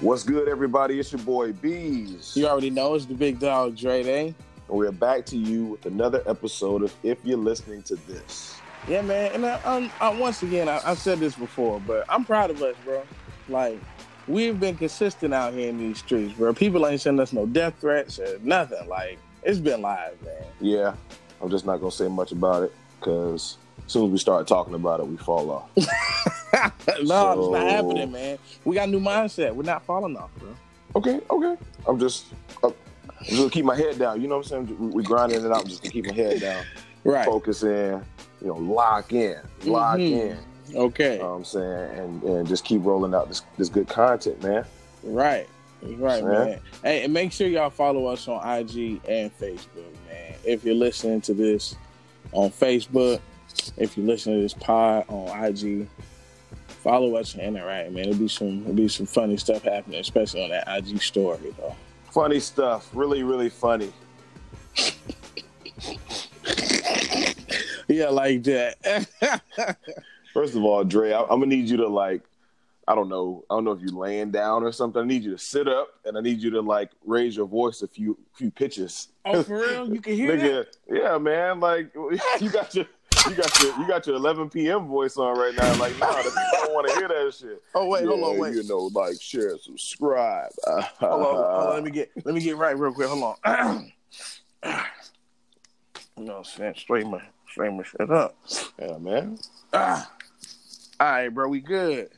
What's good, everybody? It's your boy Bees. You already know it's the big dog Dre Day. And we're back to you with another episode of If You're Listening to This. Yeah, man. And I, I'm, I, once again, I, I've said this before, but I'm proud of us, bro. Like, we've been consistent out here in these streets, bro. People ain't sending us no death threats or nothing. Like, it's been live, man. Yeah, I'm just not going to say much about it because as soon as we start talking about it, we fall off. no, so... it's not happening, man. We got a new mindset. We're not falling off, bro. Okay, okay. I'm just, I'm just gonna keep my head down. You know what I'm saying? We grinding it out just to keep my head down. Right. Focus in, you know, lock in, lock mm-hmm. in. Okay. You know what I'm saying? And and just keep rolling out this this good content, man. Right. Right, man. Hey, and make sure y'all follow us on IG and Facebook, man. If you're listening to this on Facebook, if you listen to this pod on IG, follow us and interact, man. It'll be some it'll be some funny stuff happening, especially on that IG story, though. Funny stuff, really, really funny. yeah, like that. First of all, Dre, I, am gonna need you to like, I don't know, I don't know if you're laying down or something. I need you to sit up, and I need you to like raise your voice a few few pitches. Oh, for real? You can hear Nigga, that? Yeah, man. Like you got your you got your you got your 11 p.m. voice on right now. Like, nah, the people don't want to hear that shit. Oh wait, yeah, hold on, wait. You know, like, share, subscribe. hold, on, hold on, let me get let me get right real quick. Hold on. you know, what I'm saying straighten my straighten my shit up. Yeah, man. Ah. All right, bro, we good.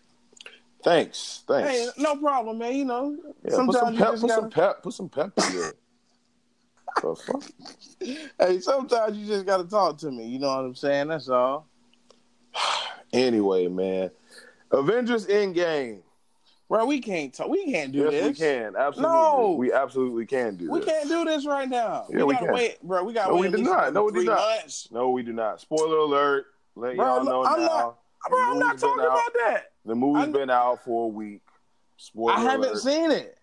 Thanks, thanks. Hey, no problem, man. You know, yeah, sometimes put some pep, put gotta... some pep, put some pep in it. The fuck? Hey, sometimes you just gotta talk to me. You know what I'm saying? That's all. anyway, man, Avengers Endgame. Bro, we can't talk. We can't do yes, this. we can. Absolutely. No, we absolutely can do we this. We can't do this right now. Yeah, we, we gotta can. wait, bro. We gotta no, wait. We do not. No, we do not. Months. No, we do not. Spoiler alert. Let bro, y'all know I'm now. Not, bro, I'm not talking out. about that. The movie's I'm, been out for a week. Spoiler alert, I haven't alert. seen it.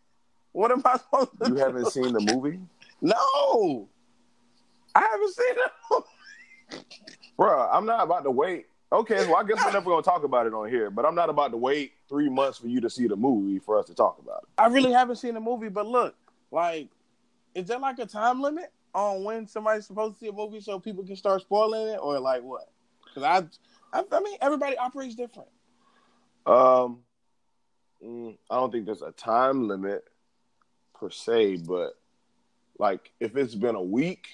What am I supposed to do? You do? haven't seen the movie? No. I haven't seen it. Bro, I'm not about to wait. Okay, well, I guess we're never gonna talk about it on here, but I'm not about to wait three months for you to see the movie for us to talk about it. I really haven't seen the movie, but look, like, is there like a time limit on when somebody's supposed to see a movie so people can start spoiling it, or like what? Because I, I, I mean, everybody operates different. Um, mm, I don't think there's a time limit per se, but like if it's been a week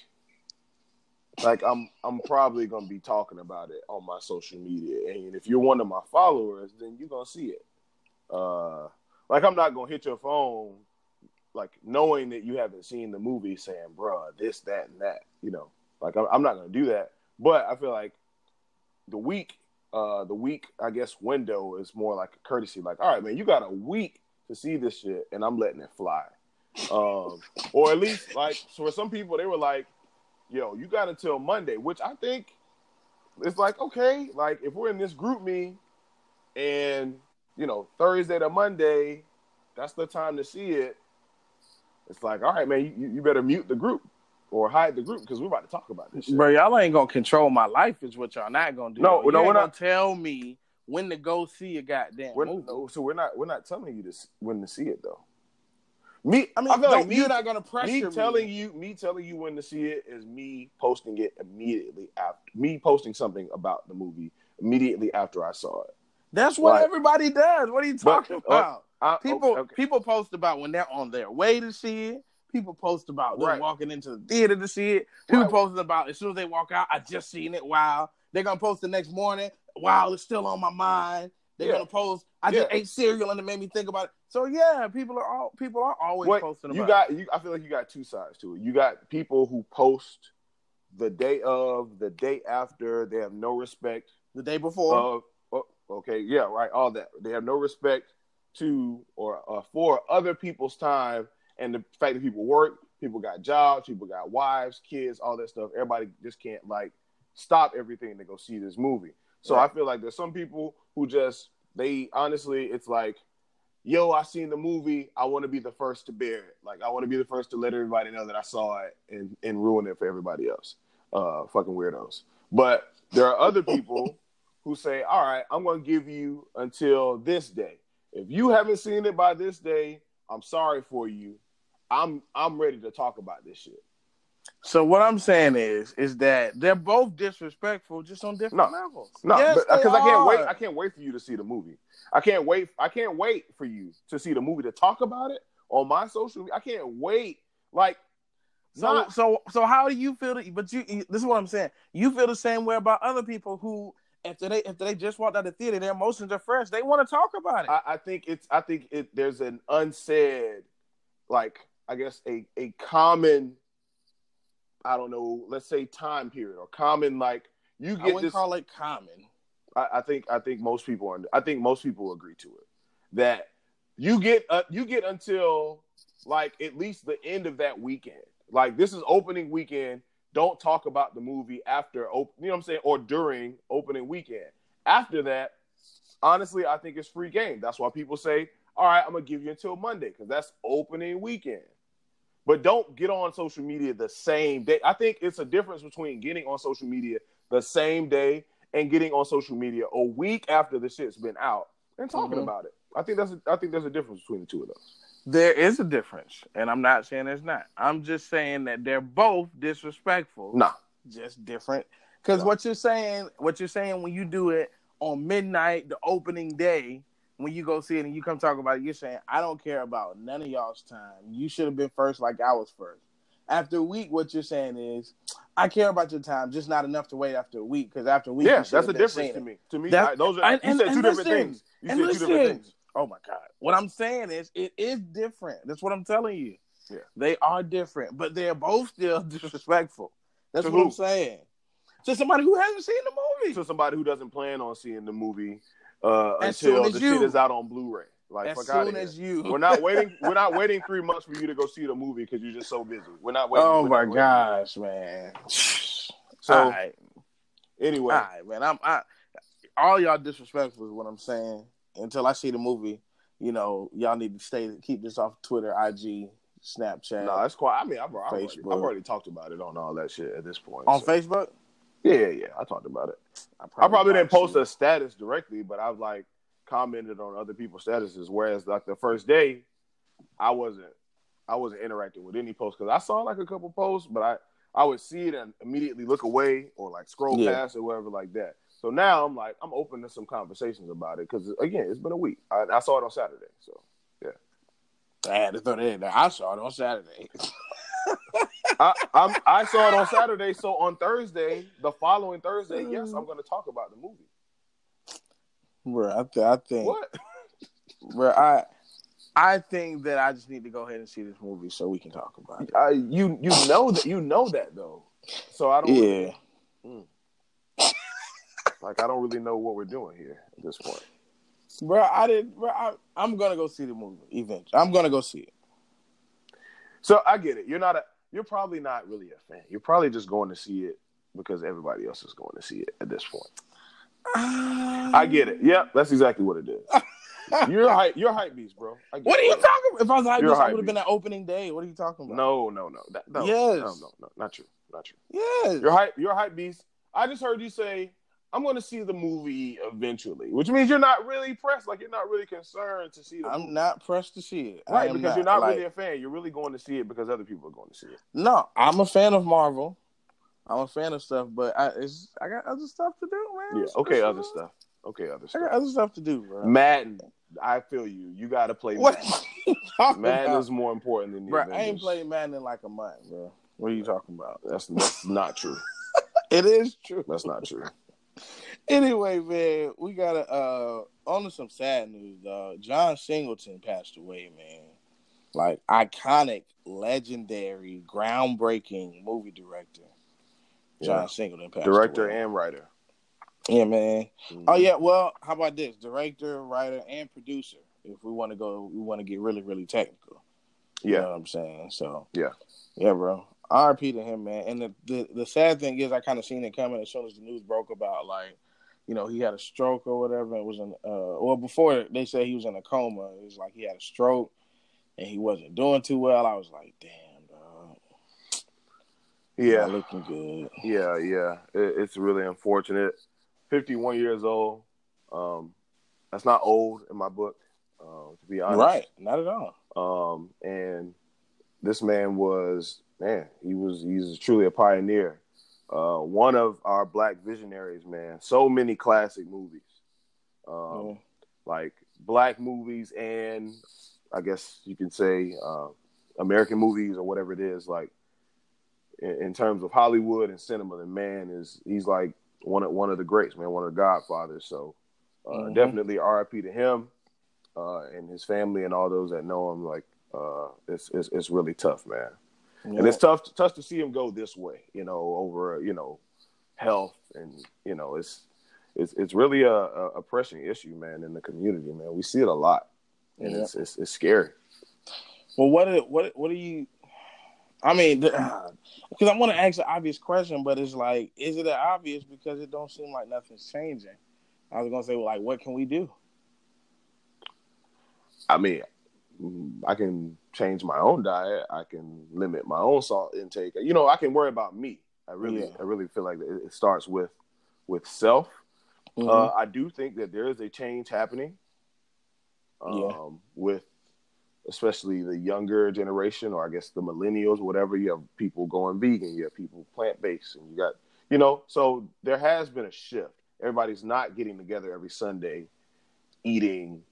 like I'm I'm probably gonna be talking about it on my social media. And if you're one of my followers, then you're gonna see it. Uh like I'm not gonna hit your phone like knowing that you haven't seen the movie saying, bruh, this, that, and that, you know. Like I'm, I'm not gonna do that. But I feel like the week, uh, the week I guess window is more like a courtesy. Like, all right, man, you got a week to see this shit, and I'm letting it fly. Um, or at least like so for some people, they were like, yo, you got until Monday, which I think it's like, okay, like if we're in this group me and, you know, Thursday to Monday, that's the time to see it. It's like, all right, man, you, you better mute the group or hide the group because we're about to talk about this shit. Bro, y'all ain't gonna control my life, is what y'all not gonna do. No, you no, we're not tell me when to go see a goddamn we're, movie. No, so we're not we're not telling you this when to see it though. Me, I mean, I feel like me, you're not gonna pressure me, me. telling you, me telling you when to see it is me posting it immediately after me posting something about the movie immediately after I saw it. That's what like, everybody does. What are you talking but, uh, about? Uh, people okay. people post about when they're on their way to see it. People post about them right. walking into the theater to see it. People right. posting about as soon as they walk out, I just seen it. Wow. They're gonna post the next morning. Wow, it's still on my mind. They're yeah. gonna post. I just ate cereal and it made me think about it. So yeah, people are all people are always what, posting about. You got you. I feel like you got two sides to it. You got people who post the day of, the day after. They have no respect. The day before. Uh, okay, yeah, right. All that. They have no respect to or uh, for other people's time and the fact that people work. People got jobs. People got wives, kids, all that stuff. Everybody just can't like stop everything to go see this movie. So right. I feel like there's some people who just they honestly, it's like, yo, I seen the movie. I want to be the first to bear it. Like I want to be the first to let everybody know that I saw it and and ruin it for everybody else. Uh, fucking weirdos. But there are other people who say, all right, I'm going to give you until this day. If you haven't seen it by this day, I'm sorry for you. I'm I'm ready to talk about this shit. So what I'm saying is, is that they're both disrespectful, just on different No. levels. No, because uh, they I can't wait. I can't wait for you to see the movie. I can't wait. I can't wait for you to see the movie to talk about it on my social. media. I can't wait. Like, So, not so, so, how do you feel? That, but you, this is what I'm saying. You feel the same way about other people who, after they, after they just walked out of the theater, their emotions are fresh. They want to talk about it. I, I think it's. I think it. There's an unsaid, like I guess a a common. I don't know. Let's say time period or common like you get I get wouldn't this. call it common. I, I think I think most people are. I think most people agree to it. That you get uh, you get until like at least the end of that weekend. Like this is opening weekend. Don't talk about the movie after op- you know what I'm saying or during opening weekend. After that, honestly, I think it's free game. That's why people say, "All right, I'm gonna give you until Monday because that's opening weekend." But don't get on social media the same day. I think it's a difference between getting on social media the same day and getting on social media a week after the shit's been out and talking Mhm. about it. I think that's a, I think there's a difference between the two of those. There is a difference, and I'm not saying there's not. I'm just saying that they're both disrespectful. Nah, just different. Because No. what you're saying, what you're saying when you do it on midnight, the opening day, when you go see it and you come talk about it, you're saying, I don't care about none of y'all's time. You should have been first like I was first. After a week, what you're saying is, I care about your time, just not enough to wait after a week. Because after a week, yeah, that's the difference to me. To me, I- those are and- you and- said and two different things. You said two different things. Oh my God. What I'm saying is, it is different. That's what I'm telling you. Yeah. They are different, but they're both still disrespectful. That's To what who? I'm saying. To somebody who hasn't seen the movie. To somebody who doesn't plan on seeing the movie uh, As until the you. shit is out on Blu-ray. Like, as fuck outta soon here. as you. We're not waiting. We're not waiting three months for you to go see the movie because you're just so busy. We're not waiting. oh my waiting. gosh, man. So all right, anyway, all right, man. I'm I, all y'all disrespectful is what I'm saying. Until I see the movie, you know, y'all need to stay keep this off Twitter, IG, Snapchat, no, it's quite. I mean, I've, I've, already, I've already talked about it on all that shit at this point. on so- Facebook. Yeah, yeah, yeah. I talked about it. I probably didn't post a status directly, but I've like commented on other people's statuses. Whereas like the first day, I wasn't, I wasn't interacting with any posts because I saw like a couple posts, but I I would see it and immediately look away or like scroll Yeah. past or whatever like that. So now I'm like I'm open to some conversations about it because again, it's been a week. I, I saw it on Saturday, so I had to throw that in there. I saw it on Saturday. I I'm, I saw it on Saturday. So on Thursday, the following Thursday, yes, I'm going to talk about the movie. Bro, I, th- I think, What? bro, I, I think that I just need to go ahead and see this movie so we can talk about it. I, you you know that you know that though. So I don't Yeah, hmm. like I don't really know what we're doing here at this point. bro, I did. Bro, I, I'm gonna go see the movie eventually. I'm gonna go see it. So I get it. You're not a you're probably not really a fan. You're probably just going to see it because everybody else is going to see it at this point. I um, get it. Yep, that's exactly what it is. You're a hype you're hype beast, bro. I get What are you talking? about? If I was this, a I hype would have been at opening day. What are you talking about? No, no, no. That, no, Yes. no, no, no, not true. Not true. Yes. You're hype you're a hype beast. I just heard you say I'm going to see the movie eventually, which means you're not really pressed. Like you're not really concerned to see the. I'm not pressed to see it. Right, because you're not like- really a fan. You're really going to see it because other people are going to see it. No, I'm a fan of Marvel. I'm a fan of stuff, but I it's I got other stuff to do, man. Yeah. Okay. Other stuff. Okay. Other stuff. I got other stuff to do, bro. Madden. I feel you. You got to play What? Madden. Madden is more important than the bro, I ain't Avengers. played Madden in like a month, bro. What are you talking about? That's that's not true. It is true. That's not true. Anyway, man, we got to uh on to some sad news, dog. John Singleton passed away, man. Like iconic, legendary, groundbreaking movie director. John Yeah. Singleton passed Director away. and writer. Yeah, man. Mhm. Oh yeah, well, how about this? Director, writer, and producer. If we want to go, we want to get really, really technical. You know Yeah. what I'm saying? So Yeah. yeah, bro. RP to him, man. And the, the the sad thing is, I kind of seen it coming as soon as the news broke about like, you know, he had a stroke or whatever. It was in uh, well before they said he was in a coma. It was like he had a stroke and he wasn't doing too well. I was like, damn, dog. Yeah. Not looking good. Yeah. Yeah. It, it's really unfortunate. 51 years old. Um, that's not old in my book. Uh, to be honest, right? Not at all. Um, and this man was man. He was he's truly a pioneer. Uh, one of our black visionaries, man. So many classic movies, um, mm. like black movies, and I guess you can say uh, American movies or whatever it is. Like in, in, terms of Hollywood and cinema, the man is he's like one of one of the greats, man, one of the godfathers. So uh, mm-hmm. definitely R.I.P. to him uh, and his family and all those that know him. Like uh, it's, it's, it's really tough, man. Yeah. And it's tough to, tough to see him go this way, you know, over you know health and you know it's it's it's really a, a, a pressing issue, man, in the community, man. We see it a lot, and yeah. it's, it's, it's scary. Well, what are, what what do you? I mean, because I want to ask an obvious question, but it's like, is it obvious because it don't seem like nothing's changing? I was gonna say, well, like, what can we do? I mean, I can change my own diet. I can limit my own salt intake. You know, I can worry about me. I really, yeah. I really feel like it starts with with self. Mm-hmm. Uh, I do think that there is a change happening. Um, yeah. With especially the younger generation, or I guess the millennials, whatever. You have people going vegan. You have people plant based, and you got you know. So there has been a shift. Everybody's not getting together every Sunday, eating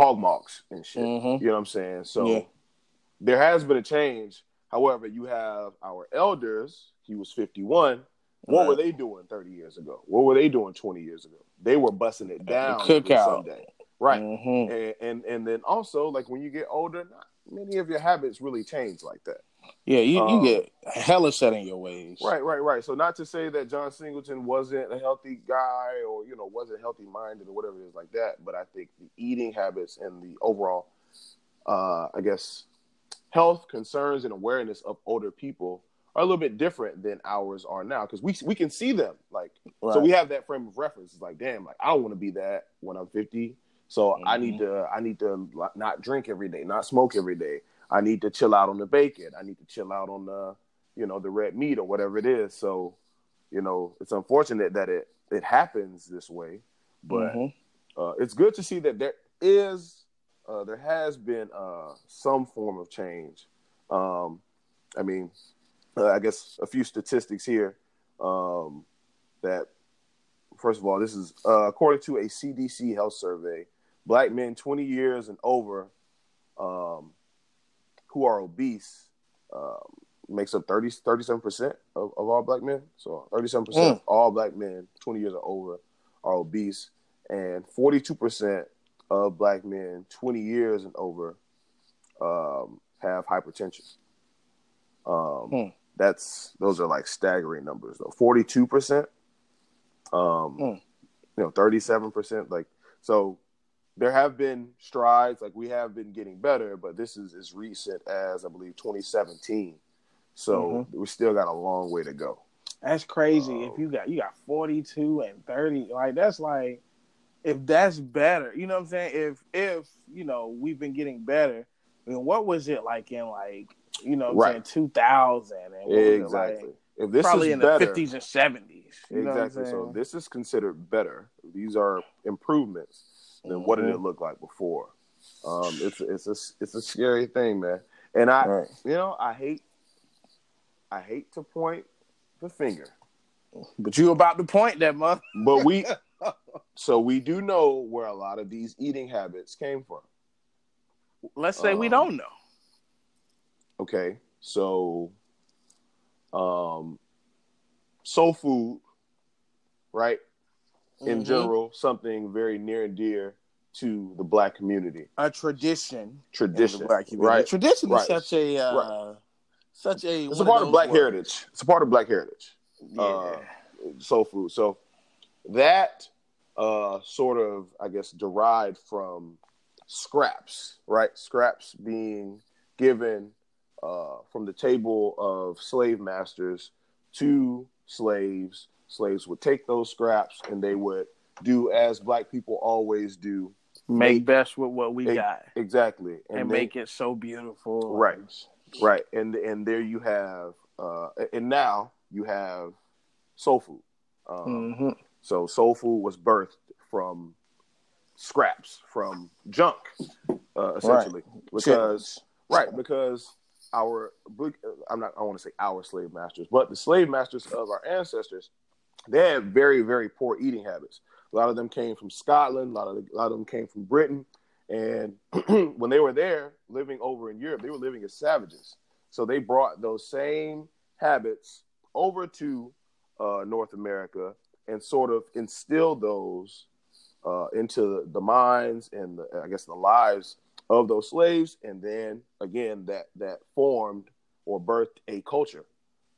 hog marks and shit. Mm-hmm. You know what I'm saying? So yeah. there has been a change. However, you have our elders. He was 51. What right. were they doing 30 years ago? What were they doing 20 years ago? They were busting it down cookout. Sunday. Right. Mm-hmm. And, and and then also like when you get older, not many of your habits really change like that. Yeah, you, um, you get hella set in your ways. Right, right, right. So not to say that John Singleton wasn't a healthy guy or you know wasn't healthy minded or whatever it is like that, but I think the eating habits and the overall, uh, I guess, health concerns and awareness of older people are a little bit different than ours are now because we we can see them like right. so we have that frame of reference. It's like damn, like I don't want to be that when I'm 50. So mm-hmm. I need mm-hmm. to I need to not drink every day, not smoke every day. I need to chill out on the bacon. I need to chill out on the, you know, the red meat or whatever it is. So, you know, it's unfortunate that it it happens this way, but mm-hmm. uh, it's good to see that there is, uh, there has been uh, some form of change. Um, I mean, uh, I guess a few statistics here um, that, first of all, this is uh, according to a CDC health survey, black men 20 years and over um, who are obese um, makes up 30, 37% of, of all black men. So 37% mm. of all black men 20 years or over are obese. And 42% of black men 20 years and over um, have hypertension. Um, mm. That's those are like staggering numbers though. 42%, um, mm. you know, 37%. Like so, there have been strides, like we have been getting better, but this is as recent as I believe 2017. So mm-hmm. we still got a long way to go. That's crazy. Um, if you got you got 42 and 30, like that's like if that's better, you know what I'm saying? If if you know we've been getting better, I mean, what was it like in like you know right. saying 2000 and exactly. Like, if this probably is in better, the 50s and 70s. exactly. So this is considered better. These are improvements than mm-hmm. what did it mm-hmm. look like before. Um, it's it's a it's a scary thing, man. And I, right. you know, I hate I hate to point the finger, but you about to point that, mother. But we, so we do know where a lot of these eating habits came from. Let's say um, we don't know. Okay, so, um, soul food, right? In mm-hmm. general something very near and dear to the black community. A tradition. Tradition. Right. Tradition right. is such a uh, right. such a It's a part of, of black words. heritage. It's a part of black heritage. Yeah. Uh, soul food. So that uh, sort of I guess derived from scraps, right? Scraps being given uh, from the table of slave masters to slaves slaves would take those scraps and they would do as black people always do. Make, make best with what we got. exactly. And, and make it so beautiful. Right. Right. And and there you have uh and now you have soul food. Um, mm-hmm. so soul food was birthed from scraps from junk, uh, essentially, right. because right because our I'm not I want to say our slave masters, but the slave masters of our ancestors, they had very very poor eating habits. A lot of them came from Scotland. A lot of a lot of them came from Britain, and when they were there living over in Europe, they were living as savages. So they brought those same habits over to uh, North America and sort of instilled those uh, into the minds and the, I guess the lives of those slaves, and then again that that formed or birthed a culture.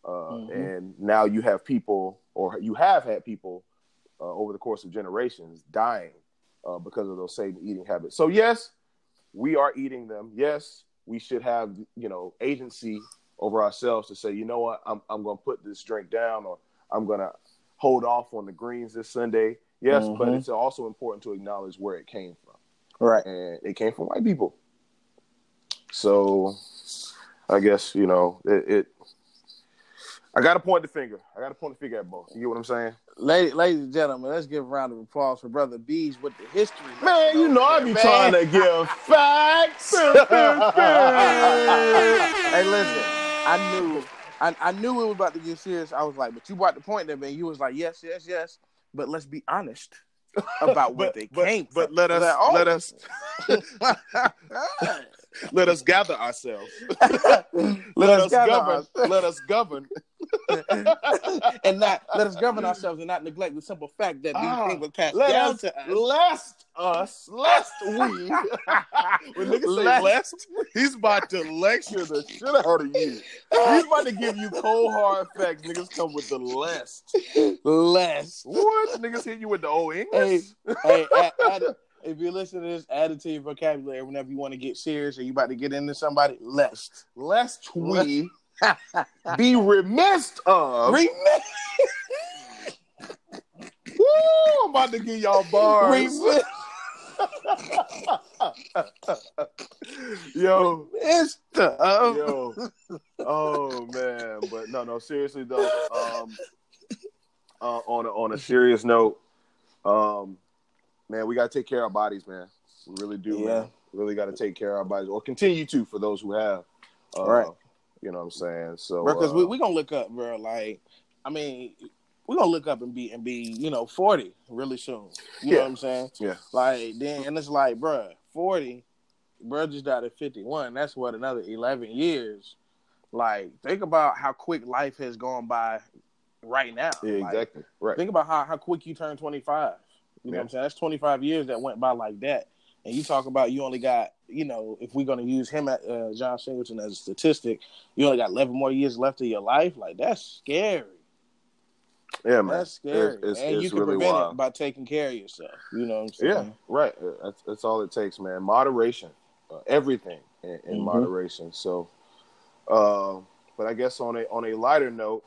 Uh, mm-hmm. And now you have people, or you have had people uh, over the course of generations dying uh, because of those same eating habits. So yes, we are eating them. Yes, we should have you know agency over ourselves to say, you know what, I'm I'm going to put this drink down, or I'm going to hold off on the greens this Sunday. Yes, mm-hmm. but it's also important to acknowledge where it came from. Right. And it came from white people. So I guess, you know, it, it I got to point the finger. I got to point the finger at both. You get what I'm saying? Ladies, ladies and gentlemen, let's give a round of applause for Brother Bees with the history. Man, you know I be man. trying to give facts. hey, listen, I knew, I, I knew it was about to get serious. I was like, but you brought the point there, man. You was like, yes, yes, yes. But let's be honest about where they but, came but, from. But let us, like, oh. let us, let us gather ourselves. let, let, us, us govern. let us govern and not let us govern ourselves and not neglect the simple fact that these ah, things were passed down us, to us. Lest us, lest we, when niggas say lest, he's about to lecture the shit out of you. He's about to give you cold hard facts. Niggas come with the lest. Lest. What? Niggas hit you with the old English? Hey, hey if you listen to this, add it to your vocabulary whenever you want to get serious or you about to get into somebody. Lest. Lest we be remiss of. Remiss. Woo! I'm about to give y'all bars. Remiss. yo, Mister. Yo. Oh man, but no, no. Seriously though, um, uh, on a, on a serious note, um, man, we gotta take care of our bodies, man. We really do. Yeah. Man. Really got to take care of our bodies, or continue to for those who have. Uh, right. You know what I'm saying? So because uh, we we gonna look up, bro. Like, I mean, we're gonna look up and be and be you know 40 really soon. You yeah. know what I'm saying? Yeah. Like then, and it's like, bro, 40. Bro just died at 51. That's what another 11 years. Like, think about how quick life has gone by right now. Yeah, like, exactly. Right. Think about how, how quick you turn 25. You know yeah. what I'm saying? That's 25 years that went by like that. And you talk about you only got, you know, if we're going to use him, at, uh, John Singleton, as a statistic, you only got 11 more years left of your life. Like, that's scary. Yeah, man. That's scary. It's, it's, and it's you can really prevent wild. it by taking care of yourself. You know what I'm saying? Yeah, right. That's, that's all it takes, man. Moderation. Uh, everything in, in mm-hmm. moderation. So, uh, but I guess on a on a lighter note,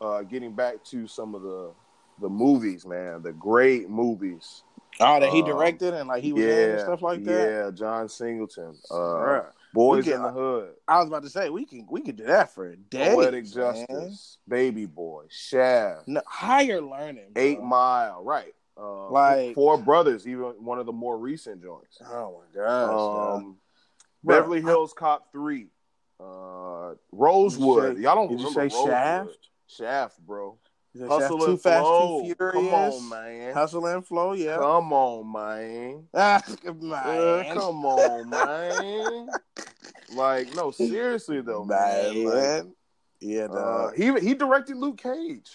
uh, getting back to some of the the movies, man, the great movies Oh, that he um, directed and like he was yeah, in and stuff like that. Yeah, John Singleton. Uh. Boys can, in the Hood. I was about to say we can we can do that for a day. Poetic Justice, Baby Boy, Shaft, no, Higher Learning, bro. Eight Mile, right? Uh, like Four Brothers, even one of the more recent joints. Oh my gosh! Um, Beverly Hills Cop Three, uh, Rosewood. Say, Y'all don't remember Rosewood. Shaft? Shaft, bro. Hustle too and fast, flow. too furious. Come on, man. Hustle and flow, yeah. Come on, man. Ah, man. Uh, come on, man. like, no, seriously though, man. man. Like, yeah, uh, he he directed Luke Cage,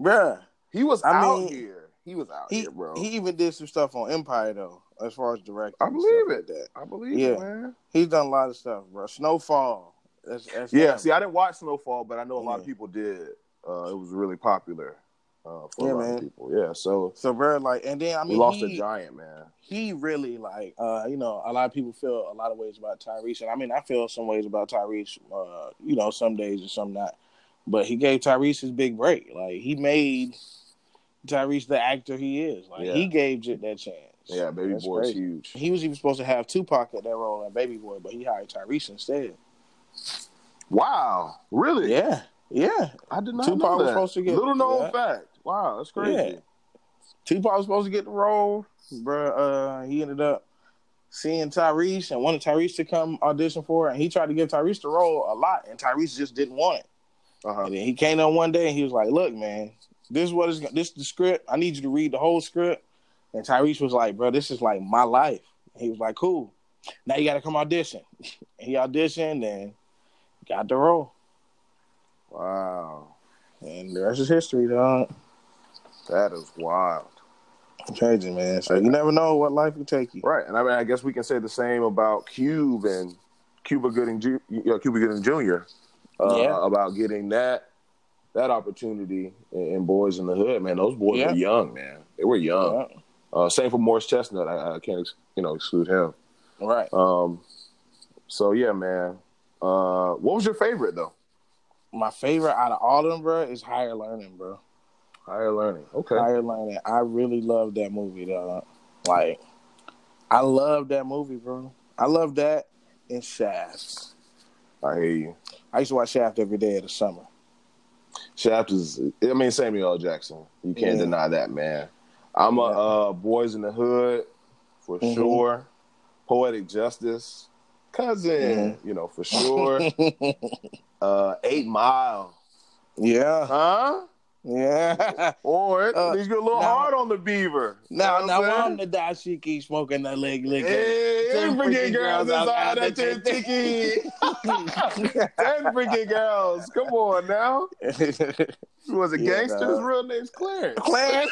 bruh. He was I out mean, here. He was out he, here, bro. He even did some stuff on Empire though, as far as directing. I believe it. Like that I believe yeah. it, man. He's done a lot of stuff, bro. Snowfall. That's, that's yeah. See, I didn't watch Snowfall, but I know a lot of people did. Uh, it was really popular uh, for yeah, a lot man. of people. Yeah, so so very like, and then I mean, we lost he, a giant man. He really like, uh, you know, a lot of people feel a lot of ways about Tyrese, and I mean, I feel some ways about Tyrese. Uh, you know, some days and some not. But he gave Tyrese his big break. Like he made Tyrese the actor he is. Like yeah. he gave it that chance. Yeah, Baby That's Boy's crazy. huge. He was even supposed to have Tupac at that role in Baby Boy, but he hired Tyrese instead. Wow, really? Yeah. Yeah, I did not Tupac know that. was supposed to get little known fact. Wow, that's crazy. Yeah. Tupac was supposed to get the role, bro. Uh, he ended up seeing Tyrese and wanted Tyrese to come audition for it, and he tried to give Tyrese the role a lot, and Tyrese just didn't want it. Uh-huh. And then he came on one day and he was like, "Look, man, this is what is this is the script. I need you to read the whole script." And Tyrese was like, "Bro, this is like my life." And he was like, "Cool. Now you got to come audition." And he auditioned and got the role. Wow. And the rest is history, dog. That is wild. Crazy, man. So you never know what life will take you. Right, and I mean, I guess we can say the same about Cube and Cuba Gooding, Ju- you know, Cuba Gooding Jr. Uh, yeah. About getting that that opportunity in, in, Boys in the Hood. Man, those boys yeah. were young, man. They were young. Yeah. Uh, same for Morris Chestnut. I, I, can't, you know, exclude him. Right. Um. So yeah, man. Uh, what was your favorite though? My favorite out of all of them, bro, is Higher Learning, bro. Higher Learning. Okay. Higher Learning. I really love that movie, though. Like, I love that movie, bro. I love that and Shaft. I hear you. I used to watch Shaft every day of the summer. Shaft is, I mean, Samuel L. Jackson. You can't yeah. deny that, man. I'm yeah. a uh, Boys in the Hood for mm-hmm. sure. Poetic Justice, cousin, mm-hmm. you know, for sure. uh, Eight Mile. Yeah. Huh? Yeah. Or uh, he's a little now, hard on the beaver. Now, you know now I'm the dashiki smoking the leg liquor. Hey, ten freaking girls inside that tiki. Ten freaking girls. Come on now. was a yeah, gangster. His real name's Clarence. Clarence.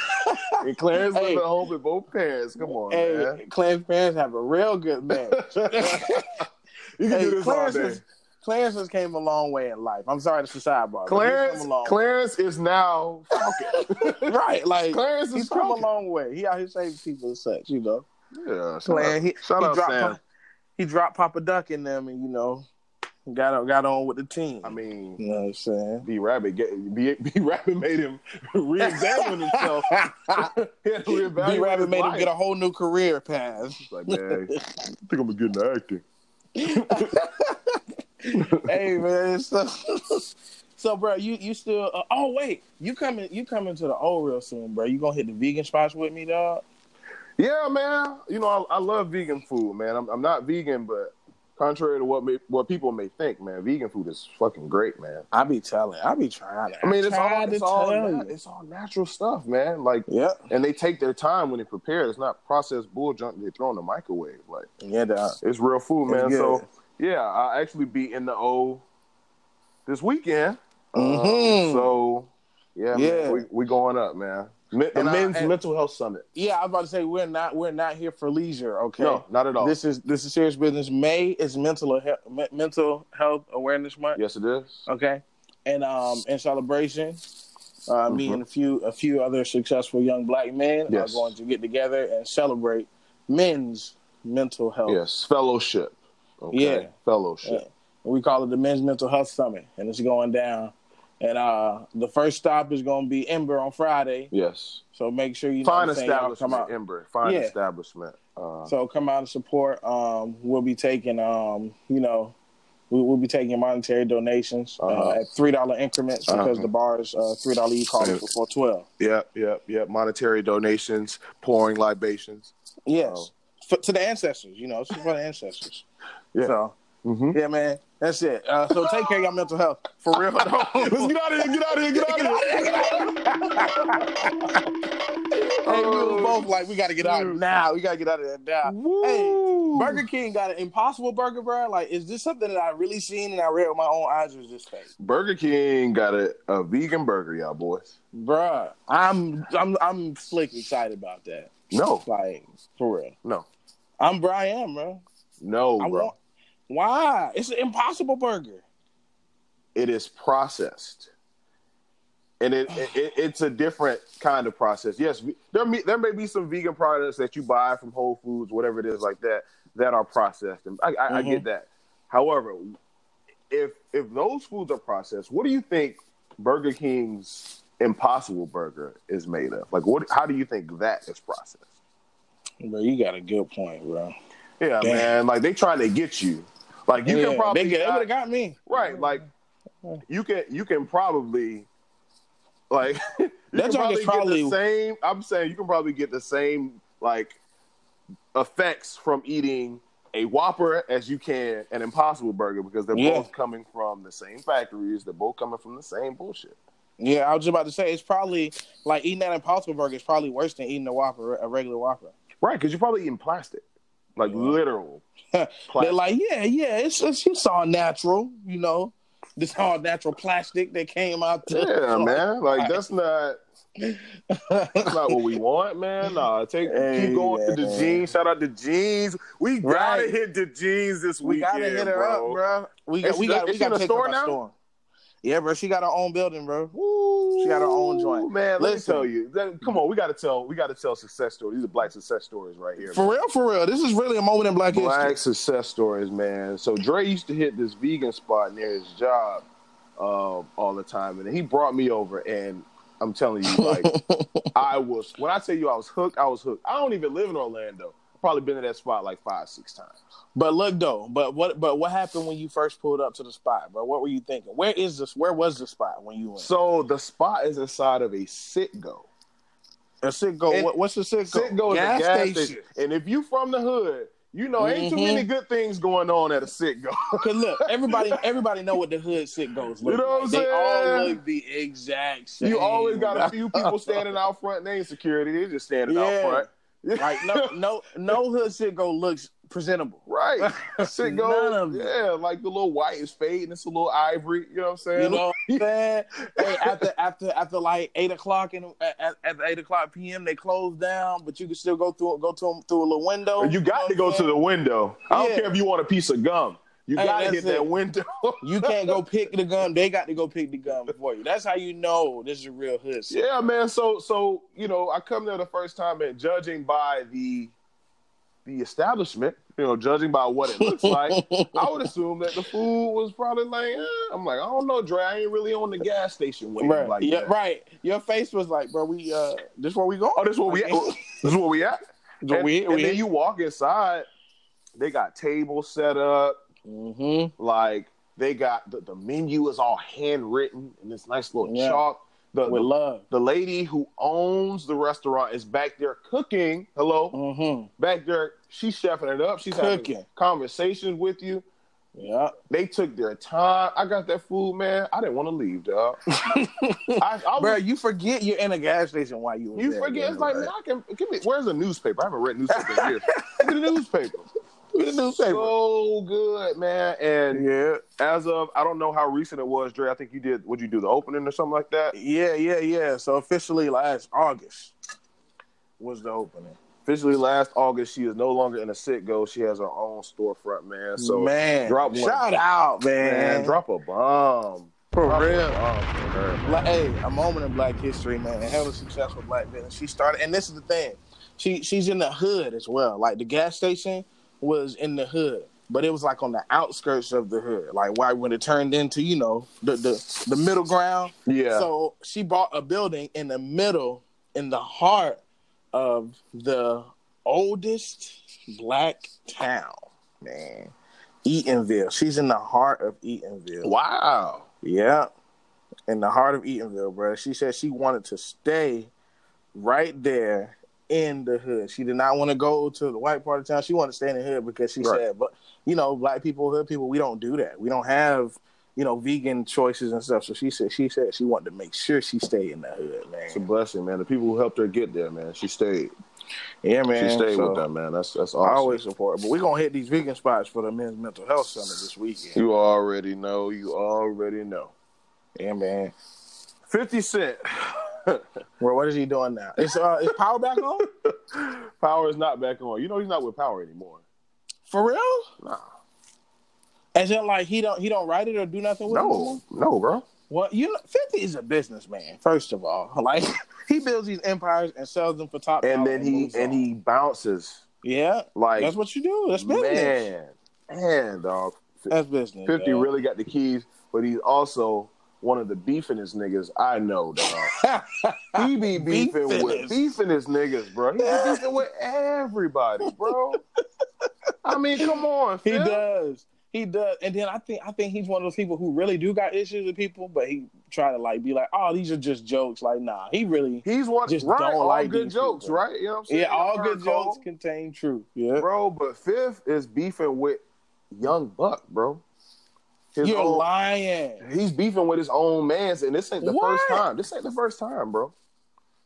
and Clarence hey. living at home with both parents. Come on, hey, man. Clarence's parents have a real good match. you can hey, do this Clarence all day. Is, Clarence has came a long way in life. I'm sorry, it's a sidebar. Clarence, Clarence is now right, like Clarence he's come a long way. He out here saving people and such, you know. Yeah, Clarence, he, shout he out dropped, Sam. He dropped Papa Doc in them, and you know, got got on with the team. I mean, you know what I'm saying? B Rabbit, get, B, B Rabbit made him re-examine himself. B Rabbit made life. him get a whole new career path. like, man, I think I'm gonna get into acting. hey man, so so bro, you you still? Uh, oh wait, you coming? You coming to the old real soon, bro? You gonna hit the vegan spots with me, dog? Yeah, man. You know I, I love vegan food, man. I'm, I'm not vegan, but contrary to what may, what people may think, man, vegan food is fucking great, man. I be telling, I be trying. I mean, it's all it's all, it's all natural stuff, man. Like, yeah, and they take their time when they prepare. It's not processed bull junk they throw in the microwave. Like, yeah, it's real food, man. So yeah, I'll actually be in the O this weekend. Mm-hmm. Um, so yeah, yeah, man, we we going up, man. the and men's I, mental health summit. Yeah, I was about to say we're not we're not here for leisure. Okay, no, not at all. This is this is serious business. May is mental health mental health awareness month. Yes, it is. Okay, and um in celebration, uh, mm-hmm. me and a few a few other successful young black men yes. are going to get together and celebrate men's mental health. Yes, fellowship. Okay. Yeah. Fellowship. Yeah. We call it the Men's Mental Health Summit, and it's going down. And uh, the first stop is going to be Ember on Friday. Yes. So make sure you find establishment. Come out. Ember. Fine yeah. establishment. Uh, so come out and support. Um, we'll be taking, um, you know, we, will be taking monetary donations uh, uh-huh. uh, at three dollar increments because uh-huh. the bar is uh, three dollar. You call it for twelve. Yep, yep, yep. Monetary donations, pouring libations. Yes, um, for, to the ancestors. You know, it's for the ancestors. Yeah. So, mm-hmm. yeah, man. That's it. Uh, so take care of your mental health. For real. Let's get out of here. Get out of here. Get out of here. Get out of here. hey, we were both like, we got to get out now. We got to get out of there now. Woo. Hey, Burger King got an impossible burger, bro. Like, is this something that I really seen and I read with my own eyes or is this fake? Burger King got a, a vegan burger, y'all boys. Bruh, I'm I'm I'm slick excited about that. No. Like, for real. No. I'm Brian, bro. No, I bro. Want, why? It's an impossible burger. It is processed. And it, it, it's a different kind of process. Yes, there may, there may be some vegan products that you buy from Whole Foods, whatever it is like that, that are processed, and I, I, mm-hmm. I get that. However, if if those foods are processed, what do you think Burger King's Impossible Burger is made of? Like, what? How do you think that is processed? Bro, you got a good point, bro. Yeah, Damn. man. Like they trying to get you. Like you yeah, can probably they, they would have got me. Right. Like you can you can probably like that joint is probably the same. I'm saying you can probably get the same like effects from eating a Whopper as you can an Impossible Burger because they're Yeah. both coming from the same factories. They're both coming from the same bullshit. Yeah, I was just about to say it's probably like eating that Impossible Burger is probably worse than eating a Whopper, a regular Whopper. Right, because you're probably eating plastic, like literal. They're like, yeah, yeah, it's it's, it's all natural, you know. This all natural plastic that came out. To, Yeah, man. Like that's not that's not what we want, man. Nah, take Hey, keep going to the jeans. Shout out to jeans. We gotta Right. hit the jeans this We weekend. gotta hit her bro. up, bro. We got we got we got to take store now? the store. Yeah, bro. She got her own building, bro. Ooh, She got her own joint. Man, let Listen. me tell you. Come on, we gotta tell we gotta tell success stories. These are black success stories right here. For real, for real. This is really a moment in Black Black history. success stories, man. So Dre used to hit this vegan spot near his job uh, all the time, and he brought me over, and I'm telling you, like, I was when I tell you I was hooked, I was hooked. I don't even live in Orlando. I've probably been to that spot like five, six times. But look though, but what but what happened when you first pulled up to the spot, bro? What were you thinking? Where is this? Where was the spot when you went? So the spot is inside of a Citgo. A Citgo. And- What, what's the Citgo? Sitgo is a gas station. and if you from the hood, you know ain't too Mhm. many good things going on at a Citgo. Cause look, everybody everybody know what the hood Citgos look You know what like. I'm They all look the exact same. you always got a few people standing out front. They ain't security. They just standing Yeah. out front. Like no no no hood shit go looks presentable. Right. None Citgo, of it. yeah, like the little white is fading. It's a little ivory. You know what I'm saying? You know what I'm saying? hey, after after after like eight o'clock and at, at eight o'clock p.m. they close down, but you can still go through go to through a little window. you got to know go what to the window. I don't Yeah. care if you want a piece of gum. You Hey, got to that's hit that it. window. You can't go pick the gum. They got to go pick the gum for you. That's how you know this is a real hood. Yeah, man. So, so you know, I come there the first time, and judging by the the establishment, you know, judging by what it looks like, I would assume that the food was probably like, eh. I'm like, I don't know, Dre. I ain't really on the gas station waiting Right. like yeah, that. right. Your face was like, bro, we uh this where we going? Oh, this is where we at. This is where we at. And, we- and we- then you walk inside, they got tables set up, Mm-hmm. like they got the, the menu is all handwritten in this nice little Yeah. chalk. The, With the love. the lady who owns the restaurant is back there cooking. Hello, Mm-hmm. back there, she's chefing it up. She's Cooking. having conversations with you. Yeah. They took their time. I got that food, man. I didn't want to leave, dog. I, I Bro, was, you forget you're in a gas station while you you there, forget. It's like, right? man, I can give me. Where's the newspaper? I haven't read newspaper in years. The newspaper. The newspaper. So good, man. And yeah. as of, I don't know how recent it was, Dre. I think you did. Would you do the opening or something like that? Yeah, yeah, yeah. So officially last August was the opening. Officially, last August, she is no longer in a Citgo. She has her own storefront, man. So man, drop one. shout out, man. man, drop a bomb. for Drop a real. bomb for her. Like, hey, a moment in Black history, man. Hella successful Black business. She started, and this is the thing. She she's in the hood as well. Like the gas station was in the hood, but it was like on the outskirts of the hood. Like why when it turned into you know the the the middle ground. Yeah. So she bought a building in the middle, in the heart of the oldest black town, man. Eatonville. She's in the heart of Eatonville. wow. Yeah. In the heart of Eatonville, bro. She said she wanted to stay right there in the hood. She did not want to go to the white part of town. She wanted to stay in the hood because she Right. said, but you know, black people, hood people, we don't do that. We don't have, you know, vegan choices and stuff. So she said she said she wanted to make sure she stayed in the hood, man. It's a blessing, man. The people who helped her get there, man. She stayed. Yeah, man. she stayed So with them, man. That's that's awesome. I always support. But we're gonna hit these vegan spots for the men's mental health summit this weekend. You already know. You already know. Yeah, man. Fifty Cent. Well, what is he doing now? Is uh is power back on? Power is not back on. You know he's not with Power anymore. For real? Nah. As in, like he don't he don't write it or do nothing with it. no more? No, no, bro. Well, you know, Fifty is a businessman. First of all, like he builds these empires and sells them for top. And then he moves and he bounces yeah, like that's what you do. That's business. man, man, dog. That's business. Fifty dog. really got the keys, but he's also one of the beefingest niggas I know, dog. He be beefing with Beefingest. beefing his niggas, bro. He be beefing with everybody, bro. I mean, come on, He does. He does, and then I think I think he's one of those people who really do got issues with people, but he try to like be like, oh, these are just jokes. Like, nah, he really he's one just right. don't all like good jokes, people. right? You know what I'm saying? yeah, all good heard Cole? jokes contain truth. Yeah, bro. But Fifth is beefing with Young Buck, bro. You're own- lying. He's beefing with his own man's, and this ain't the What? first time. This ain't the first time, bro.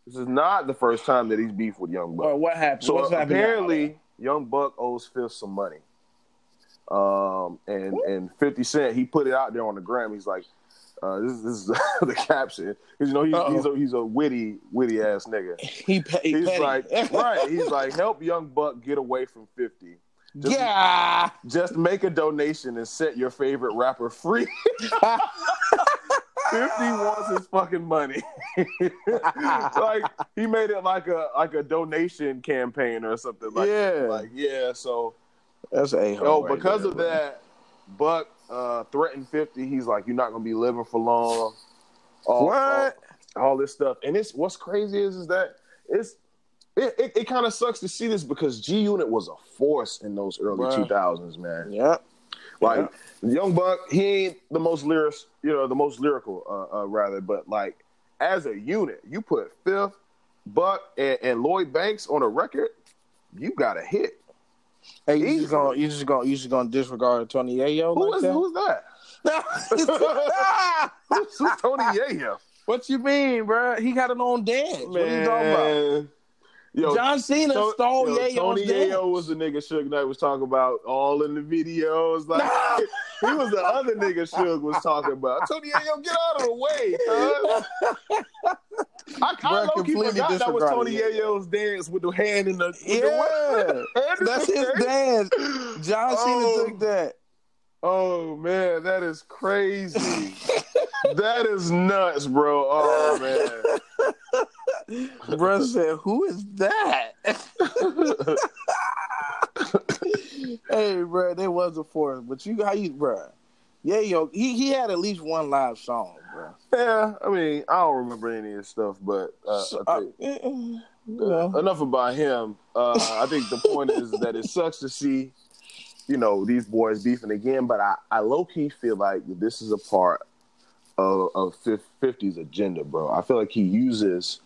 This is not the first time that he's beefed with Young Buck. Or what happened? So What's apparently, Young Buck owes Fifth some money. Um, and and Fifty Cent, he put it out there on the gram. He's like, uh, this, this is the caption because you know he's, he's a he's a witty witty ass nigga. he, he He's petty. like, right? He's like, help Young Buck get away from Fifty. Just, yeah. just make a donation and set your favorite rapper free. Fifty wants his fucking money. like he made it like a like a donation campaign or something. Like Yeah. like yeah. So That's a oh, because of that, Buck uh, threatened Fifty. He's like, you're not gonna be living for long. All, What? All, all this stuff, and it's what's crazy is is that it's. It, it, it kind of sucks to see this because G Unit was a force in those early two thousands, man. Yeah. Like Young Buck, he ain't the most lyric, you know, the most lyrical, uh, uh, rather. But like as a unit, you put Fifth, Buck, and, and Lloyd Banks on a record, you got a hit. Hey, you Easy. just gonna you just gonna you just gonna disregard Tony Yayo Who like is that? who's that? who's, who's Tony Yayo? what you mean, bro? He got an own dance. What are you talking about? Man. Yo, John Cena To- stole yo, Yayo's Tony dance. Yayo was the nigga Suge Knight was talking about all in the videos. Like he was the other nigga Suge was talking about. Tony Yayo, get out of the way, cuz. I, Bruh, I low key completely forgot that was Tony it. Yayo's dance with the hand in the with Yeah, the hand that's his dance. John Oh. Cena took that. Oh man, that is crazy. that is nuts, bro. Oh man. Bro said, "Who is that?" hey, bro, there was a force, but you how you, bro? Yeah, yo, he he had at least one live song, bro. Yeah, I mean, I don't remember any of his stuff, but uh, I uh, think, you know. enough about him. Uh, I think the point is that it sucks to see, you know, these boys beefing again. But I, I low key feel like this is a part of, of 50's agenda, bro. I feel like he uses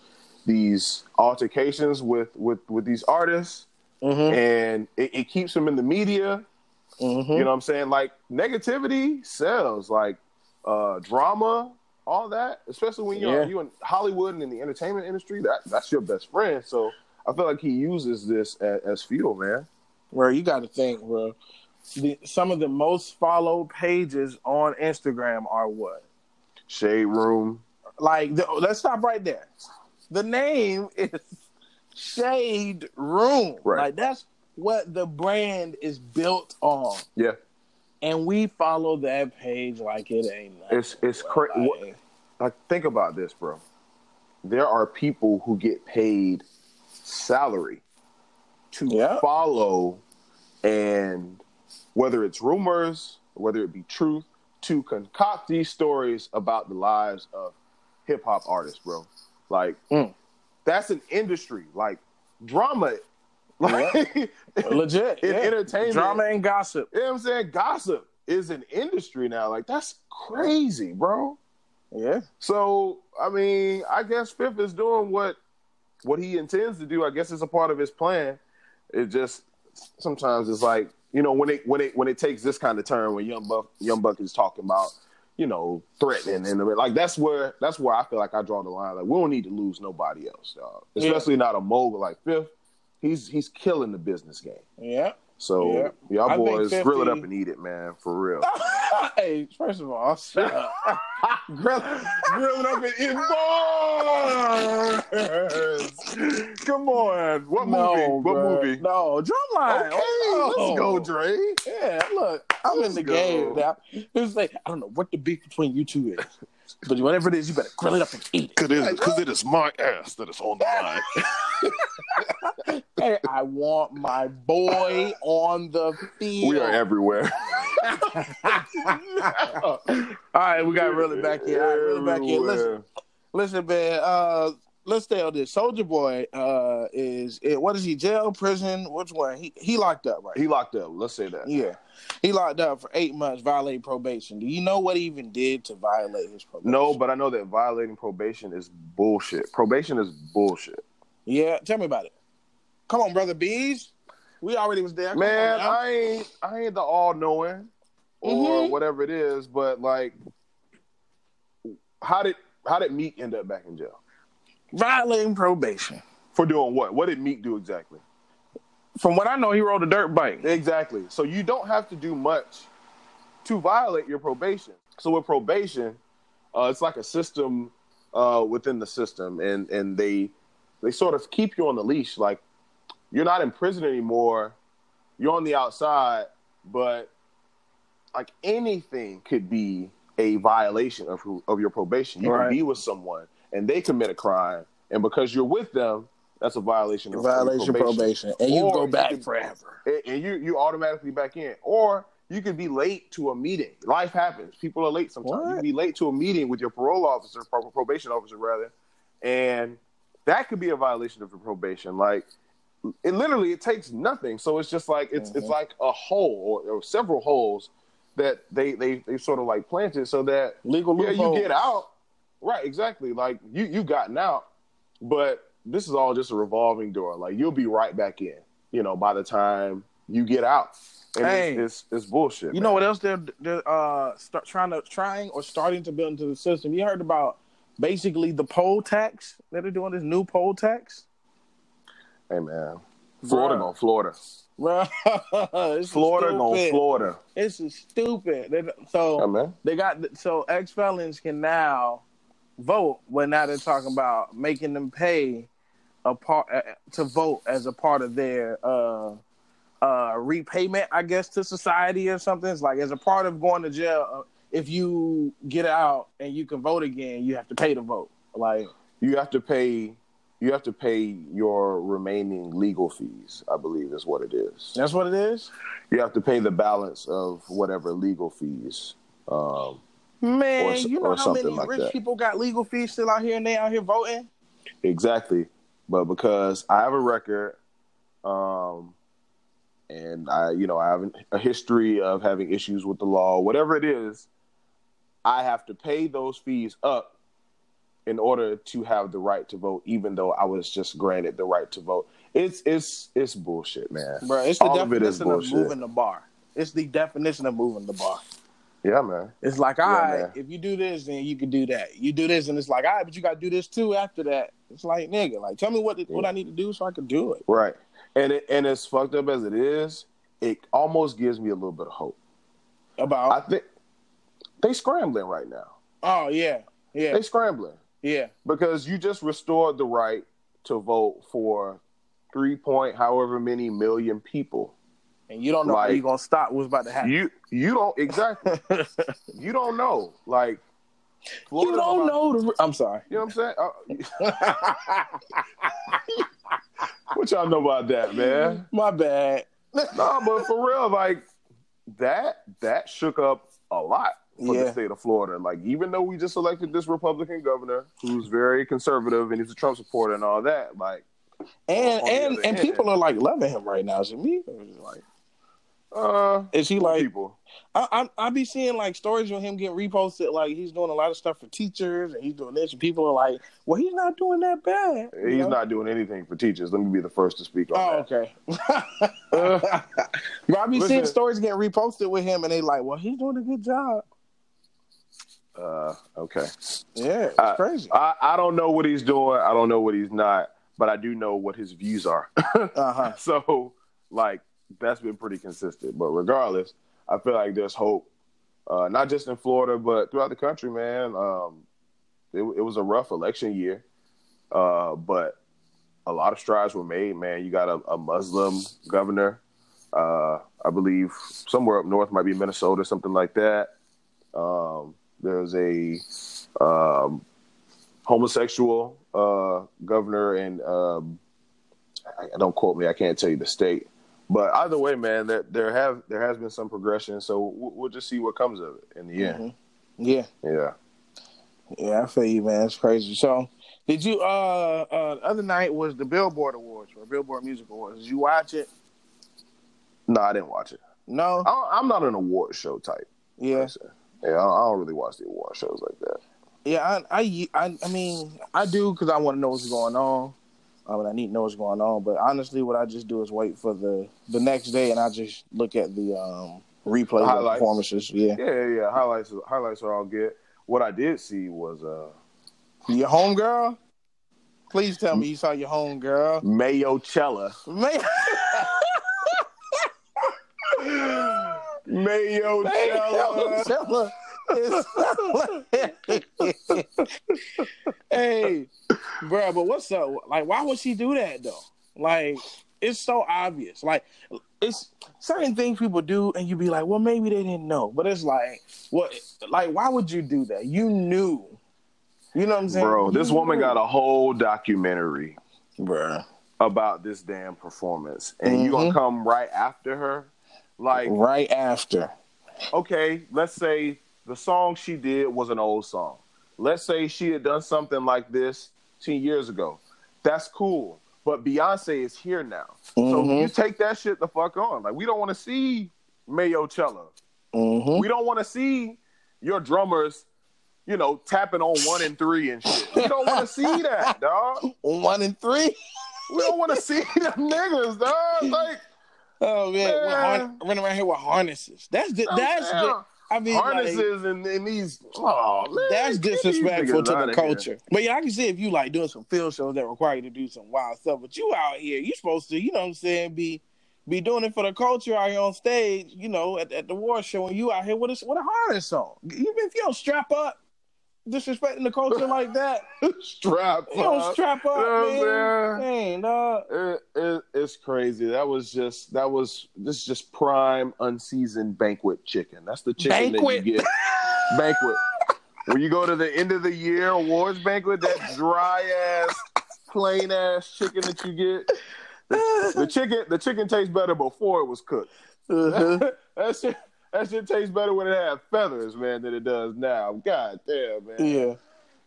these altercations with with with these artists, Mhm, and it, it keeps him in the media. mhm. You know what I'm saying? Like negativity sells, like uh, drama, all that. Especially when you're Yeah. you in Hollywood and in the entertainment industry, that that's your best friend. So I feel like he uses this as, as fuel, man. Bro, you got to think, bro. The, some of the most followed pages on Instagram are what? Shade room, Like, the, let's stop right there. The name is Shade Room. Right. Like, that's what the brand is built on. yeah. And we follow that page like it ain't nothing. It's it's crazy. Like, Like think about this, bro. There are people who get paid salary to Yeah. follow and whether it's rumors, whether it be truth, to concoct these stories about the lives of hip hop artists, bro. Like Mm. that's an industry. Like drama like legit. in yeah. entertainment. Drama and gossip. You know what I'm saying? Gossip is an industry now. Like that's crazy, bro. Yeah. So I mean, I guess Fifth is doing what what he intends to do. I guess it's a part of his plan. It just sometimes it's like you know when it when it when it takes this kind of turn when Young Buck Young Buck is talking about you know threatening and like that's where that's where I feel like I draw the line. Like we don't need to lose nobody else, dog. Yeah. especially not a mogul like Fifth. He's he's killing the business game. Yeah. So Yeah. y'all I boys grill it up and eat it, man, for real. hey, first of all, shut up. grill, grill it up and eat bars. Come on, what no, movie? What movie? No, Drumline. Okay, Oh, let's go, Dre. Yeah, look, I'm Let's in the go. game now. It's like I don't know what the beef between you two is, but whatever it is, you better grill it up and eat it. Cause it, is, cause it is my ass that is on the line. Hey, I want my boy on the field. We are everywhere. All right, we got really back here. All right, really back here. Listen, listen, man. Uh, let's stay on this. Soldier Boy uh, is eh, what is he? Jail, prison? Which one? He he locked up, right? He locked up. Let's say that. Yeah. he locked up for eight months, violating probation. Do you know what he even did to violate his probation? No, but I know that violating probation is bullshit. Probation is bullshit. Yeah, tell me about it. Come on, brother Bees. We already was there. Come Man. I ain't I ain't the all knowing or Mhm. whatever it is, but like how did how did Meek end up back in jail? Violating probation. For doing what? What did Meek do exactly? From what I know, he rode a dirt bike. Exactly. So you don't have to do much to violate your probation. So with probation, uh, it's like a system uh, within the system, and and they they sort of keep you on the leash. Like you're not in prison anymore. You're on the outside, but like anything could be a violation of who, of your probation. You Right. can be with someone and they commit a crime, and because you're with them, that's a violation of Violation probation, and you Or go you back could- forever. and- you you automatically back in. Or you could be late to a meeting. Life happens. People are late sometimes. You What? can be late to a meeting with your parole officer, probation officer rather, and that could be a violation of your probation. Like it literally it takes nothing. So it's just like it's it's Mhm. like a hole or, or several holes that they they they sort of like planted so that Legal yeah, you get out. Right, exactly. Like you you gotten out, but this is all just a revolving door. Like you'll be right back in. You know, by the time you get out, and Hey. it's, it's it's bullshit. You know what else they're they're uh start trying to trying or starting to build into the system? You heard about basically the poll tax that they're doing this new poll tax? Hey man, Florida Bruh. going Florida. Florida going Florida. This is stupid. They- So man. they got so ex felons can now vote, but now they're talking about making them pay a part uh, to vote as a part of their uh uh repayment, I guess, to society or something. It's like as a part of going to jail. Uh, if you get out and you can vote again, you have to pay to vote. Like You have to pay. You have to pay your remaining legal fees. I believe is what it is. that's what it is. You have to pay the balance of whatever legal fees. Um, Man, Or you know how many like rich that. people got legal fees still out here and they out here voting? Exactly. But because I have a record, um, and I, you know, I have a history of having issues with the law, whatever it is, I have to pay those fees up in order to have the right to vote, even though I was just granted the right to vote. It's it's it's bullshit, man. Bro, it's the All of it is definition of, moving the bar. It's the definition of moving the bar. Yeah, man. It's like, Yeah, all right, man. if you do this, then you can do that. You do this, and it's like, all right, but you got to do this too after that. It's like, nigga, like, tell me what what I need to do so I can do it. Right. And it, and as fucked up as it is, it almost gives me a little bit of hope. About, I think they scrambling right now. oh yeah, yeah, They scrambling. yeah. because you just restored the right to vote for three point however many million people. And you don't know Like- how you gonna stop what's about to happen. You you don't exactly you don't know like You don't about- know the. I'm sorry. You know what I'm saying? Uh, what y'all know about that, man? My bad. No, but for real, like that that shook up a lot for Yeah. the state of Florida. Like even though we just elected this Republican governor who's very conservative and he's a Trump supporter and all that, like And and and hand- people are like loving him right now. It me? Or is it like, uh is he like? people. I, I I be seeing like stories of him getting reposted. Like he's doing a lot of stuff for teachers, and he's doing this. And people are like, "Well, he's not doing that bad." He's know? not doing anything for teachers. Let me be the first to speak on Oh, that. okay. Uh, but I be seeing stories getting reposted with him, and they like, "Well, he's doing a good job." uh, okay. Yeah, it's Uh, crazy. I, I don't know what he's doing. I don't know what he's not, but I do know what his views are. Uh huh. so, like, that's been pretty consistent. But regardless, I feel like there's hope, uh, not just in Florida, but throughout the country, man. Um, it, it was a rough election year, uh, but a lot of strides were made, man. You got a, a Muslim governor. Uh, I believe somewhere up north might be Minnesota, something like that. Um, there's a um, homosexual uh, governor, and um, I, don't quote me. I can't tell you the state, but either way, man, there there have there has been some progression. So we'll, we'll just see what comes of it in the end. Mhm. Yeah, Yeah. yeah, I feel you, man. It's crazy. So, did you? Uh, uh, the other night was the Billboard Awards or Billboard Music Awards. Did you watch it? No, I didn't watch it. No. I, I'm not an award show type. Yeah. person. Yeah, I I don't really watch the award shows like that. Yeah, I, I, I, I mean, I do because I want to know what's going on. I mean, I need to know what's going on. But honestly, what I just do is wait for the the next day, and I just look at the um replay of the Highlights. performances. Yeah, Yeah, yeah. Highlights, highlights are all good. What I did see was uh your home girl. Please tell me you saw your home girl. Mayochella. Man, Mayo Cella. Hey, bro, but what's up? Like, why would she do that though? Like, it's so obvious. Like, it's certain things people do, and you be like, well, maybe they didn't know. But it's like, what? Like, why would you do that? You knew. You know what I'm saying, Bro, this You woman knew. got a whole documentary bro. about this damn performance, and you gonna Mhm. come right after her? Like, Right after. okay, let's say the song she did was an old song. Let's say she had done something like this 10 years ago. That's cool. But Beyonce is here now. So Mhm. you take that shit the fuck on. Like, we don't want to see Mayochella. Mm-hmm. We don't want to see your drummers, you know, tapping on one and three and shit. We don't want to see that, dog. One and three. We don't want to see them niggas, dog. Like, Oh man, Man. har- running around here with harnesses. That's the, that's damn. the, I mean, like, harnesses and, and these. Oh, man. that's disrespectful to the here. culture. But yeah, I can see if you like doing some field shows that require you to do some wild stuff. But you out here, you supposed to, you know what I'm saying, be be doing it for the culture out here on stage, you know, at, at the war show, and you out here with a with a harness on. Even if you don't strap up, disrespecting the culture like that, Strap you don't up. strap up, You know what man. I'm Dang, dog. It, it, it's crazy. That was just that was this is just prime unseasoned banquet chicken. That's the chicken Banquet. that you get. banquet. When you go to the end of the year awards banquet, that dry ass, plain ass chicken that you get. The, the chicken, the chicken tastes better before it was cooked. Uh-huh. that shit, that shit tastes better when it had feathers, man, than it does now. God damn, man. Yeah.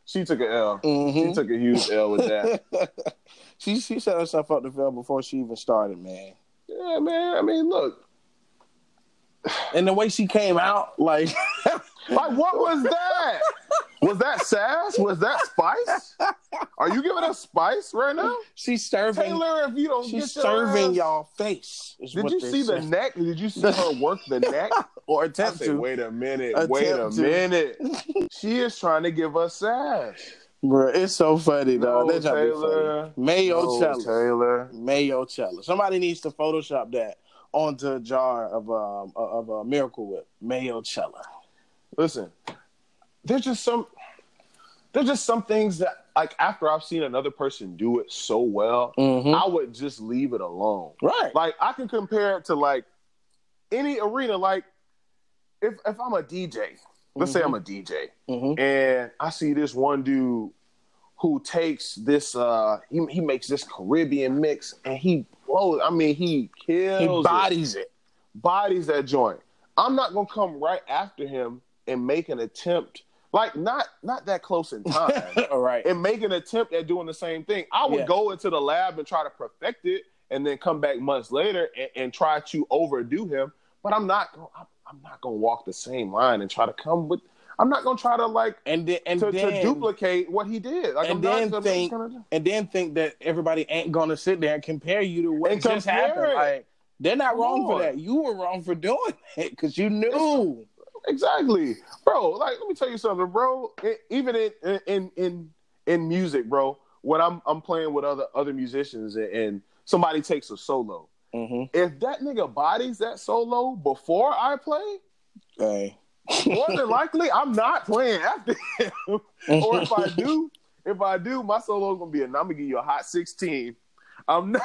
She took an L. She Mhm. took a huge L with that. she she set herself up to fail before she even started, man. yeah, man. I mean, look, And the way she came out, like Like, what was that? was that sass? Was that spice? Are you giving us spice right now? she's serving, Taylor, if you don't she's serving ass- y'all face. Did you see the neck? Did you see her work the neck? or I attempt said, to? wait a minute. Attempt wait a to. minute. she is trying to give us sass. Bro, it's so funny, No, though. To be Taylor. funny. Mayo No, Cella. Taylor. Mayochella. Somebody needs to Photoshop that onto a jar of um of a Miracle Whip. Mayochella. Listen, there's just some there's just some things that like after I've seen another person do it so well, Mm-hmm. I would just leave it alone. Right. Like I can compare it to like any arena. Like if if I'm a DJ, let's say I'm a DJ, mm-hmm. and I see this one dude who takes this uh he, he makes this Caribbean mix and he blows. I mean he kills He it. bodies it. bodies that joint. I'm not gonna come right after him and make an attempt, like not not that close in time, All right. and make an attempt at doing the same thing. I would Yeah. go into the lab and try to perfect it, and then come back months later and, and try to overdo him. But I'm not I'm, I'm not gonna walk the same line and try to come with. I'm not gonna try to like And then and to, then to duplicate what he did. Like and I'm then not think- gonna. and then think that everybody ain't gonna sit there and compare you to what just happened. it. Like they're not Come wrong for that. You were wrong for doing it because you knew. Exactly, bro. Like, let me tell you something, bro. E- even in in in in music, bro. When I'm I'm playing with other other musicians and, and somebody takes a solo, Mm-hmm. if that nigga bodies that solo before I play, Hey. more than likely I'm not playing after him. or if I do, if I do, my solo's gonna be a. I'm gonna give you a hot sixteen. I'm not.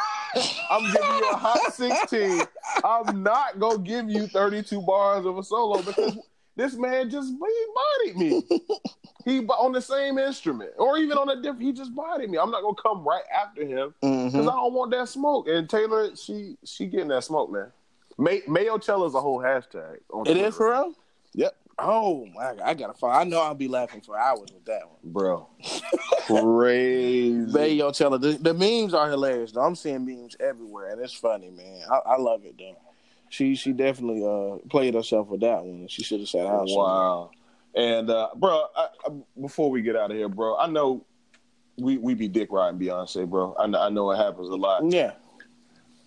I'm giving you a hot sixteen. I'm not gonna give you 32 bars of a solo because this man just he bodied me. He on the same instrument or even on a different. He just bodied me. I'm not gonna come right after him because Mhm. I don't want that smoke. And Taylor, she she getting that smoke, man. May, Mayochella's a whole hashtag. On It Twitter. is for real. Yep. Oh, I, I gotta follow. I know I'll be laughing for hours with that one. bro. Crazy. Mayochella. The, the memes are hilarious. Though. I'm seeing memes everywhere, and it's funny, man. I, I love it though. she she definitely uh played herself with that one. She should have said. Wow. And uh, bro, I, I, before we get out of here, bro, I know we we be dick riding Beyonce, bro. I know, I know it happens a lot. Yeah.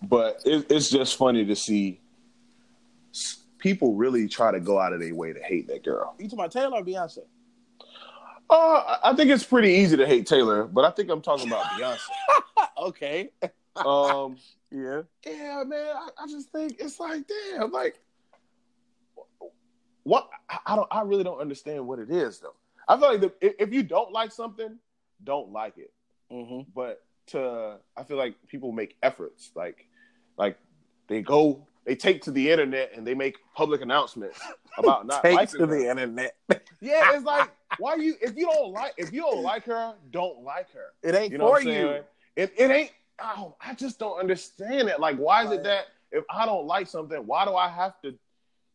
But it, it's just funny to see people really try to go out of their way to hate that girl. You talking about Taylor or Beyonce? Uh, I think it's pretty easy to hate Taylor, but I think I'm talking about Beyonce. okay. Um, yeah. Yeah, man. I, I, just think it's like, damn, like, what? I don't. I really don't understand what it is, though. I feel like the, if you don't like something, don't like it. Mm-hmm. But to, I feel like people make efforts, like, like they go, they take to the internet and they make public announcements about not take liking to her. the internet. yeah, it's like why you if you don't like if you don't like her, don't like her. It ain't You know for you. It it ain't. Oh, I just don't understand it. Like, why is it that if I don't like something, why do I have to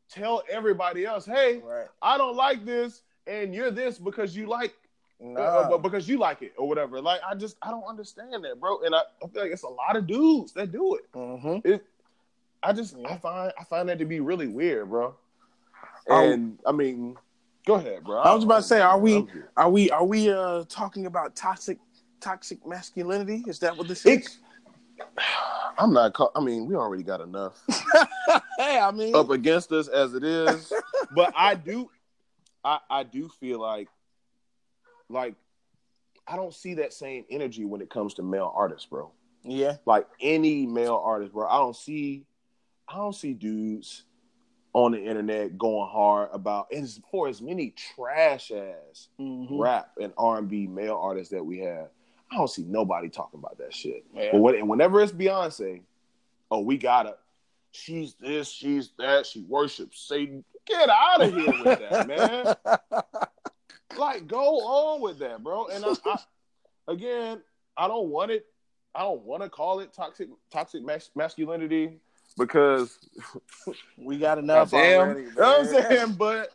tell everybody else, hey, Right. I don't like this, and you're this because you like No. uh, because you like it or whatever. Like, I just I don't understand that, bro. And I, I feel like it's a lot of dudes that do it. mm-hmm. It, I just I find I find that to be really weird, bro. And I mean, go ahead, bro. I was about to say, are we are we are we uh talking about toxic toxic masculinity? Is that what this is? I'm not. Call, I mean, we already got enough hey, I mean, up against us as it is, but I do, I I do feel like, like, I don't see that same energy when it comes to male artists, bro. yeah, Like any male artist, bro. I don't see, I don't see dudes on the internet going hard about as for as many trash ass Mhm. rap and R and B male artists that we have. I don't see nobody talking about that shit. Yeah. But when, and whenever it's Beyonce, oh, we gotta. She's this, she's that. She worships Satan. Get out of here with that, man. Like, go on with that, bro. And I, I again, I don't want it. I don't want to call it toxic, toxic mas- masculinity because we got enough already. You know what I'm saying? But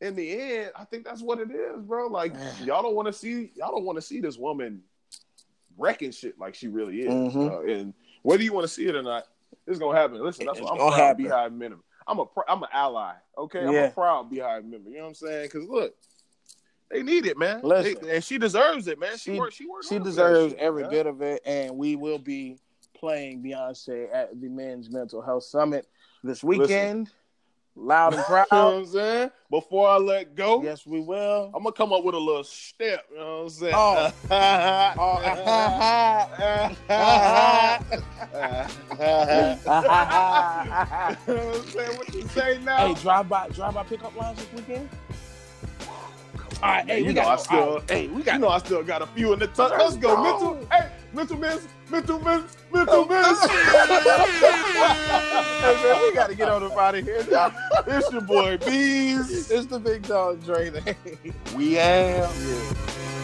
in the end, I think that's what it is, bro. Like y'all don't want to see y'all don't want to see this woman wrecking shit like she really is. Mhm. Uh, and whether you want to see it or not, it's gonna happen. Listen, that's It's what I'm gonna proud happen. Beyhive member. I'm a I'm an ally. Okay, I'm a proud Beyhive member. You know what I'm saying? Because look, they need it, man. Listen. They- and she deserves it, man. She She- worked. She worked. She deserves every man. bit of it, and we will be playing Beyonce at the Men's Mental Health Summit this weekend. Loud and You know what proud. I'm saying? Before I let go, yes, we will. I'm gonna come up with a little step. You know what I'm saying? Oh. You know what I'm saying? What you say now? hey, drive by, drive by pickup lines this weekend. All right, hey, you we know got I still, right, hey, we got you know I still got a few in the tuck. Let's Let's go, go. mental. Hey, mental miss, mental miss, mental oh, miss. Hey, man, we got to get on up out of here. now. it's your boy Bees. It's the big dog Dre. We am. Yeah.